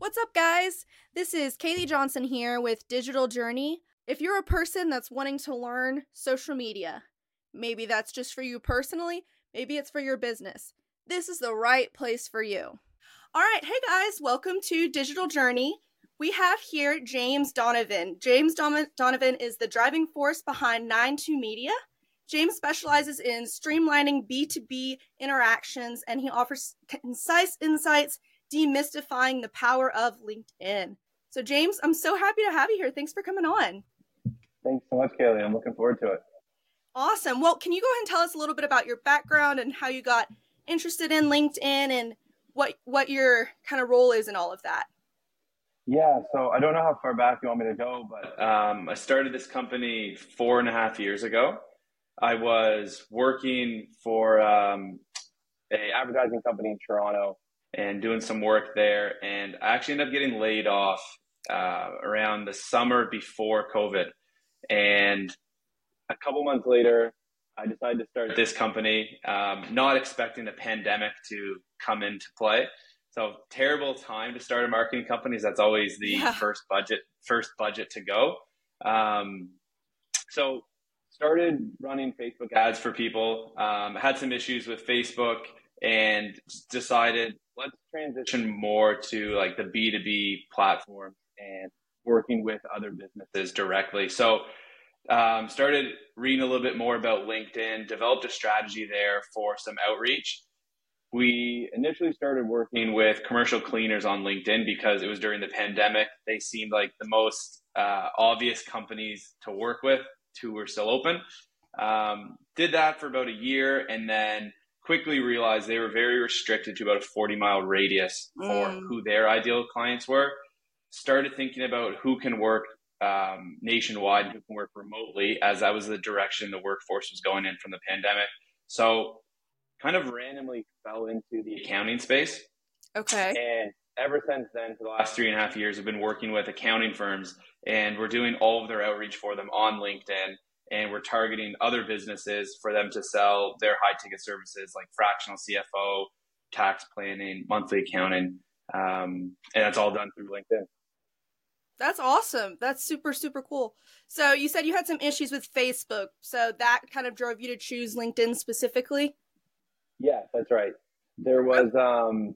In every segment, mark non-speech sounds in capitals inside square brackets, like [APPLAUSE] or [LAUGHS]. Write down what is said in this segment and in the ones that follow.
What's up, guys? This is Kaylee Johnson here with Digital Journey. If you're a person that's wanting to learn social media, maybe that's just for you personally, maybe it's for your business, this is the right place for you. All right, hey guys, welcome to Digital Journey. We have here James Donavan. James Donavan is the driving force behind 92 Media. James specializes in streamlining B2B interactions and he offers concise insights demystifying the power of LinkedIn. So, James, I'm so happy to have you here. Thanks for coming on. Thanks so much, Kaylee. I'm looking forward to it. Awesome. Well, can you go ahead and tell us a little bit about your background and how you got interested in LinkedIn and what what your kind of role is in all of that? Yeah, so I don't know how far back you want me to go, but um, I started this company four and a half years ago. I was working for um, a advertising company in Toronto and doing some work there. And I actually ended up getting laid off uh, around the summer before COVID. And a couple months later, I decided to start this company, um, not expecting the pandemic to come into play. So terrible time to start a marketing company. That's always the yeah. first budget, first budget to go. Um, so started running Facebook ads for people. Um, had some issues with Facebook and decided let's transition more to like the B2B platform and working with other businesses directly. So, um, started reading a little bit more about LinkedIn, developed a strategy there for some outreach. We initially started working with commercial cleaners on LinkedIn because it was during the pandemic. They seemed like the most uh, obvious companies to work with who were still open. Um, did that for about a year and then quickly realized they were very restricted to about a 40 mile radius for mm. who their ideal clients were. Started thinking about who can work um, nationwide and who can work remotely, as that was the direction the workforce was going in from the pandemic. So, kind of randomly fell into the accounting space. Okay. And ever since then, for the last three and a half years, I've been working with accounting firms, and we're doing all of their outreach for them on LinkedIn and we're targeting other businesses for them to sell their high ticket services like fractional CFO, tax planning, monthly accounting, um, and that's all done through LinkedIn. That's awesome. That's super super cool. So you said you had some issues with Facebook, so that kind of drove you to choose LinkedIn specifically. Yeah, that's right. There was um,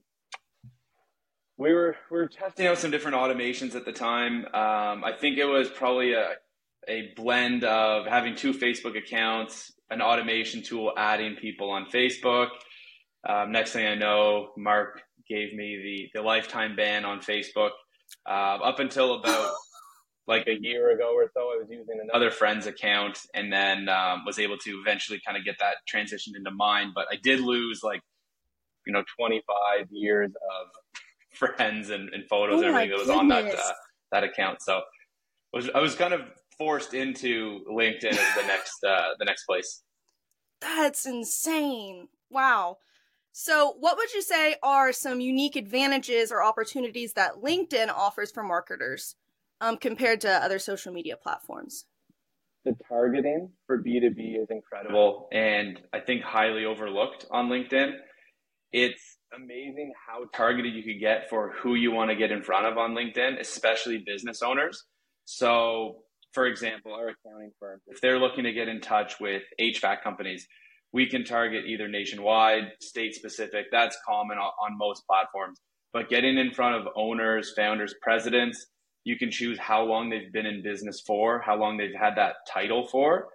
we were we were testing out some different automations at the time. Um, I think it was probably a a blend of having two Facebook accounts, an automation tool adding people on Facebook. Um, next thing I know, Mark gave me the, the lifetime ban on Facebook. Uh, up until about [LAUGHS] like a year ago or so, I was using another friend's account and then um, was able to eventually kind of get that transitioned into mine. But I did lose like, you know, 25 years of [LAUGHS] friends and, and photos oh and everything that was on that, uh, that account. So I was, I was kind of forced into LinkedIn as the next uh, the next place. That's insane! Wow. So, what would you say are some unique advantages or opportunities that LinkedIn offers for marketers um, compared to other social media platforms? The targeting for B2B is incredible and I think highly overlooked on LinkedIn. It's amazing how targeted you can get for who you want to get in front of on LinkedIn, especially business owners. So, for example, our accounting firm, if they're looking to get in touch with HVAC companies, we can target either nationwide, state specific. That's common on most platforms. But getting in front of owners, founders, presidents, you can choose how long they've been in business for, how long they've had that title for,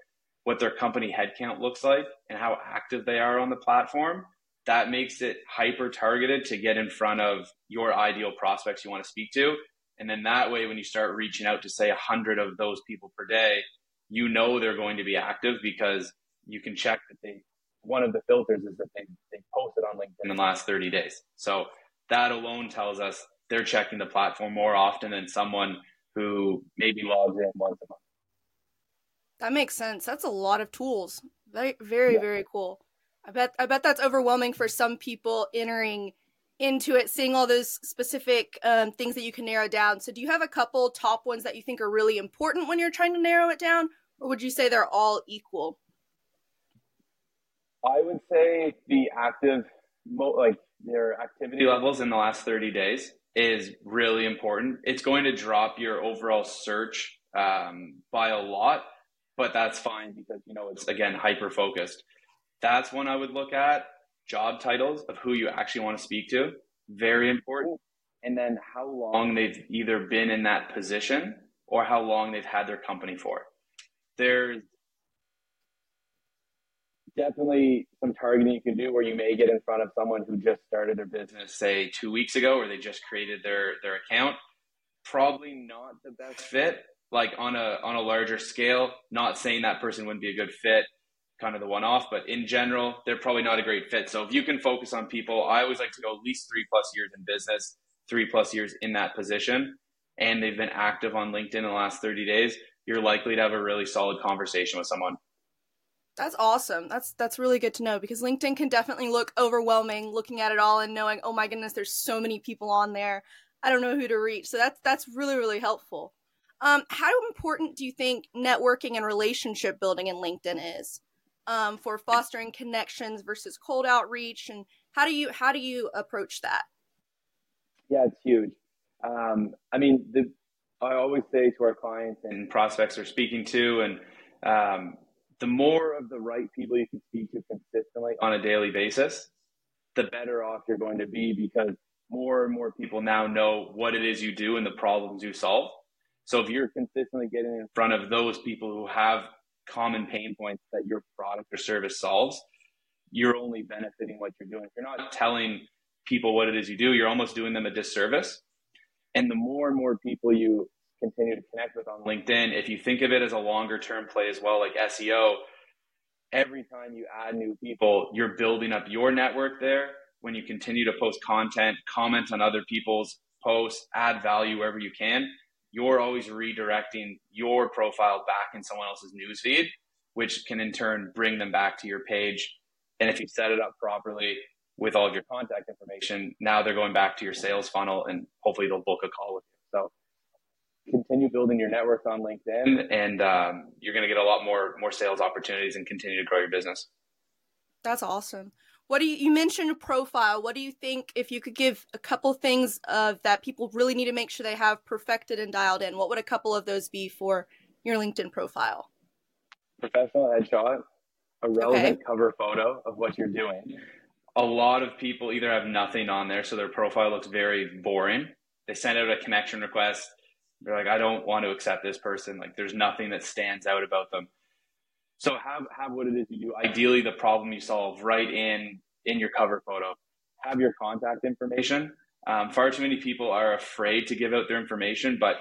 what their company headcount looks like, and how active they are on the platform. That makes it hyper targeted to get in front of your ideal prospects you want to speak to and then that way, when you start reaching out to say a hundred of those people per day, you know they're going to be active because you can check that they. One of the filters is that they they posted on LinkedIn in the last thirty days. So that alone tells us they're checking the platform more often than someone who maybe logs in once a month. That makes sense. That's a lot of tools. Very, very, yeah. very cool. I bet. I bet that's overwhelming for some people entering into it, seeing all those specific um, things that you can narrow down. So, do you have a couple top ones that you think are really important when you're trying to narrow it down, or would you say they're all equal? I would say the active, like their activity levels in the last 30 days. is really important. It's going to drop your overall search um, by a lot, but that's fine because you know it's again hyper focused. That's one I would look at. Job titles of who you actually want to speak to, very mm-hmm. important. And then how long they've either been in that position or how long they've had their company for. There's definitely some targeting you can do where you may get in front of someone who just started their business, say two weeks ago, or they just created their their account. Probably not the best fit. Like on a on a larger scale, not saying that person wouldn't be a good fit, kind of the one off, but in general, they're probably not a great fit. So if you can focus on people, I always like to go at least three plus years in business, three plus years in that position, and they've been active on LinkedIn in the last 30 days, you're likely to have a really solid conversation with someone. That's awesome. That's that's really good to know because LinkedIn can definitely look overwhelming looking at it all and knowing, "Oh my goodness, there's so many people on there. I don't know who to reach." So that's that's really really helpful. Um, how important do you think networking and relationship building in LinkedIn is um, for fostering connections versus cold outreach, and how do you how do you approach that? Yeah, it's huge. Um, I mean, the, I always say to our clients and prospects are speaking to, and um, the more of the right people you can speak to consistently on a daily basis, the better off you're going to be because more and more people now know what it is you do and the problems you solve. So if you're consistently getting in front of those people who have common pain points that your product or service solves, you're only benefiting what you're doing. If you're not telling people what it is you do, you're almost doing them a disservice. And the more and more people you continue to connect with on LinkedIn, if you think of it as a longer term play as well, like SEO, every time you add new people, you're building up your network there. When you continue to post content, comment on other people's posts, add value wherever you can, you're always redirecting your profile back in someone else's newsfeed, which can in turn bring them back to your page. And if you set it up properly with all of your contact information, now they're going back to your sales funnel and hopefully they'll book a call with you. So continue building your network on LinkedIn, and um, you're going to get a lot more more sales opportunities and continue to grow your business. That's awesome. What do you you mentioned a profile? What do you think if you could give a couple things of that people really need to make sure they have perfected and dialed in? What would a couple of those be for your LinkedIn profile? Professional headshot, a relevant okay. cover photo of what you're doing. A lot of people either have nothing on there, so their profile looks very boring. They send out a connection request they're like, I don't want to accept this person. Like, there's nothing that stands out about them. So have have what it is you do. Ideally, the problem you solve right in in your cover photo. Have your contact information. Um, far too many people are afraid to give out their information, but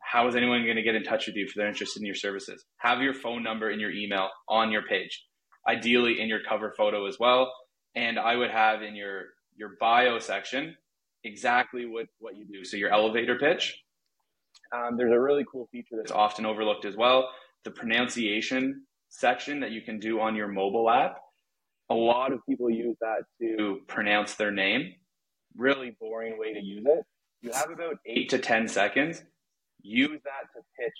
how is anyone going to get in touch with you if they're interested in your services? Have your phone number and your email on your page, ideally in your cover photo as well. And I would have in your your bio section exactly what what you do. So your elevator pitch, um, there's a really cool feature that's often overlooked as well the pronunciation section that you can do on your mobile app. A lot of people use that to pronounce their name. Really boring way to use it. You have about eight to 10 seconds. Use that to pitch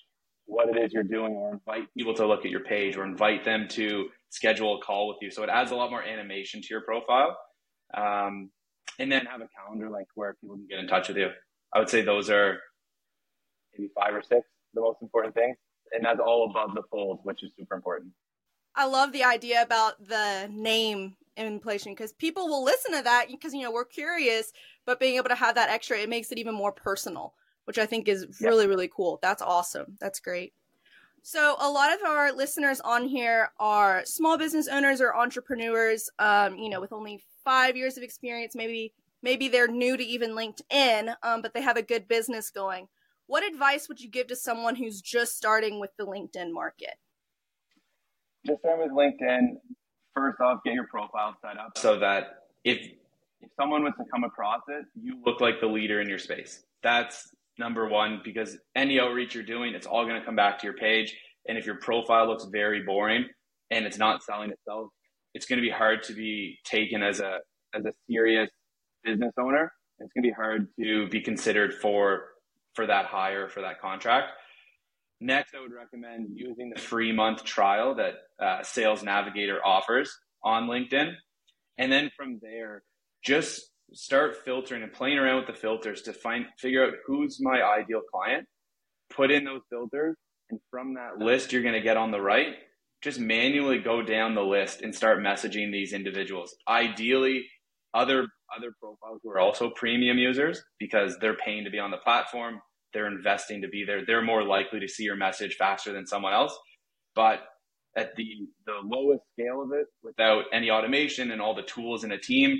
what it is you're doing or invite people to look at your page or invite them to schedule a call with you. So it adds a lot more animation to your profile. Um, and then have a calendar like where people can get in touch with you. I would say those are maybe five or six, the most important things. And that's all above the fold, which is super important. I love the idea about the name inflation because people will listen to that because you know we're curious, but being able to have that extra, it makes it even more personal, which I think is really really cool. That's awesome. That's great. So a lot of our listeners on here are small business owners or entrepreneurs, um, you know, with only five years of experience. Maybe maybe they're new to even LinkedIn, um, but they have a good business going. What advice would you give to someone who's just starting with the LinkedIn market? Just starting with LinkedIn. First off, get your profile set up so that if if someone was to come across it, you look like the leader in your space. That's number one because any outreach you're doing, it's all going to come back to your page. And if your profile looks very boring and it's not selling itself, it's going to be hard to be taken as a as a serious business owner. It's going to be hard to be considered for for that hire for that contract. Next, I would recommend using the free month trial that uh, Sales Navigator offers on LinkedIn. And then from there, just start filtering and playing around with the filters to find figure out who's my ideal client. Put in those filters, and from that list you're going to get on the right, just manually go down the list and start messaging these individuals. Ideally, other other profiles who are also premium users because they're paying to be on the platform, they're investing to be there. They're more likely to see your message faster than someone else. But at the the lowest scale of it, without any automation and all the tools in a team,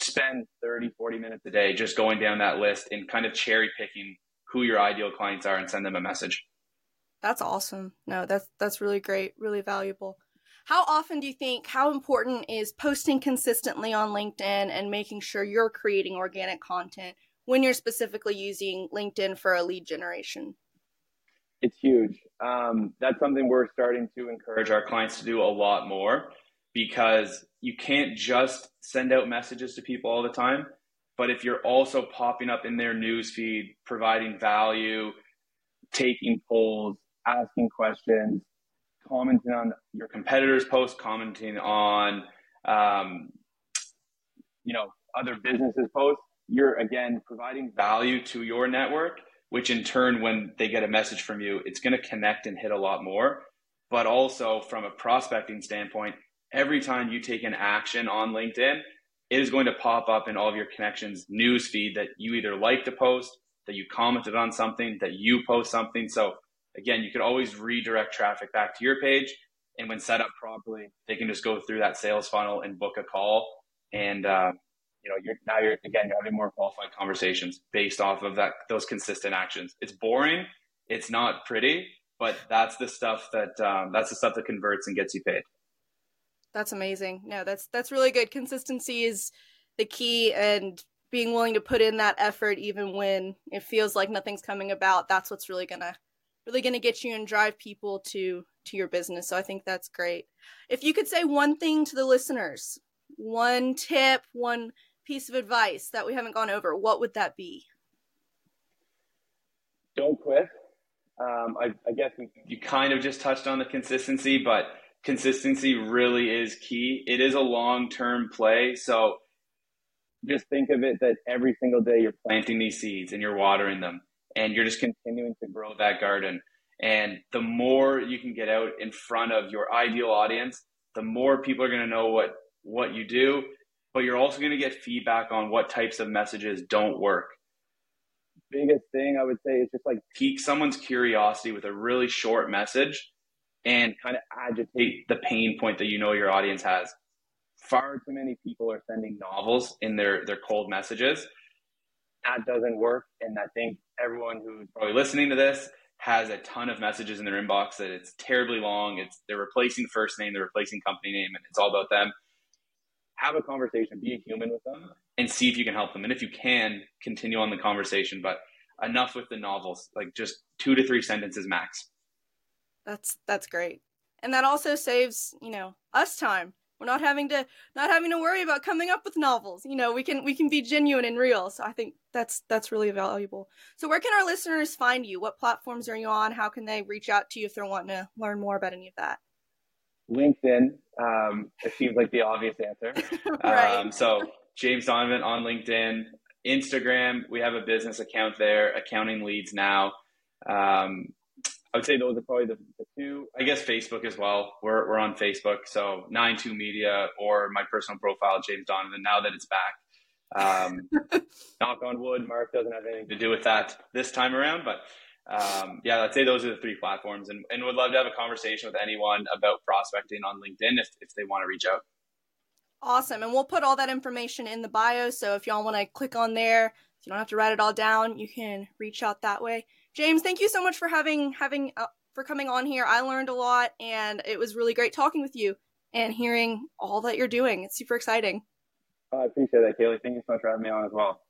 spend 30, 40 minutes a day just going down that list and kind of cherry picking who your ideal clients are and send them a message. That's awesome. No, that's that's really great, really valuable. How often do you think how important is posting consistently on LinkedIn and making sure you're creating organic content when you're specifically using LinkedIn for a lead generation? It's huge. Um, that's something we're starting to encourage our clients to do a lot more because you can't just send out messages to people all the time. But if you're also popping up in their newsfeed, providing value, taking polls, asking questions, commenting on your competitors' posts, commenting on, um, you know, other businesses' posts. You're again providing value to your network, which in turn, when they get a message from you, it's going to connect and hit a lot more. But also from a prospecting standpoint, every time you take an action on LinkedIn, it is going to pop up in all of your connections news feed that you either liked a post, that you commented on something, that you post something. So again, you could always redirect traffic back to your page. And when set up properly, they can just go through that sales funnel and book a call. And, uh, you know, you're now you're again, you're having more qualified conversations based off of that, those consistent actions. It's boring. It's not pretty, but that's the stuff that, um, that's the stuff that converts and gets you paid. That's amazing. No, that's, that's really good. Consistency is the key and being willing to put in that effort even when it feels like nothing's coming about that's what's really gonna really to get you and drive people to to your business. So I think that's great. If you could say one thing to the listeners, one tip, one piece of advice that we haven't gone over, what would that be? Don't quit. Um, I, I guess you kind of just touched on the consistency, but consistency really is key. It is a long term play. So just think of it that every single day you're planting these seeds and you're watering them and you're just continuing to grow that garden. And the more you can get out in front of your ideal audience, the more people are going to know what what you do, but you're also going to get feedback on what types of messages don't work. Biggest thing I would say is just like pique someone's curiosity with a really short message and kind of agitate the pain point that you know your audience has. Far too many people are sending novels in their their cold messages that doesn't work. And I think everyone who's probably listening to this has a ton of messages in their inbox that it's terribly long. It's they're replacing first name, they're replacing company name, and it's all about them. Have a conversation, be a human with them, and see if you can help them. And if you can, continue on the conversation. But enough with the novels, like just two to three sentences max. That's that's great. And that also saves, you know, us time we're not having to not having to worry about coming up with novels. You know, we can we can be genuine and real. So I think that's that's really valuable. So where can our listeners find you? What platforms are you on? How can they reach out to you if they're wanting to learn more about any of that? LinkedIn. Um, it seems like the obvious answer. [LAUGHS] right. Um, so James Donavan on LinkedIn, Instagram. We have a business account there, Accounting Leads Now. Um, I would say those are probably the, the, two. I guess Facebook as well. We're, we're on Facebook. So nine two Media or my personal profile, James Donavan, now that it's back. Um, [LAUGHS] knock on wood, Mark doesn't have anything to do with that this time around. But um, yeah, I'd say those are the three platforms and, and would love to have a conversation with anyone about prospecting on LinkedIn if, if they want to reach out. Awesome. And we'll put all that information in the bio. So if y'all want to click on there, you don't have to write it all down. You can reach out that way. James, thank you so much for having having uh, for coming on here. I learned a lot, and it was really great talking with you and hearing all that you're doing. It's super exciting. Oh, I appreciate that, Kaylee. Thank you so much for having me on as well.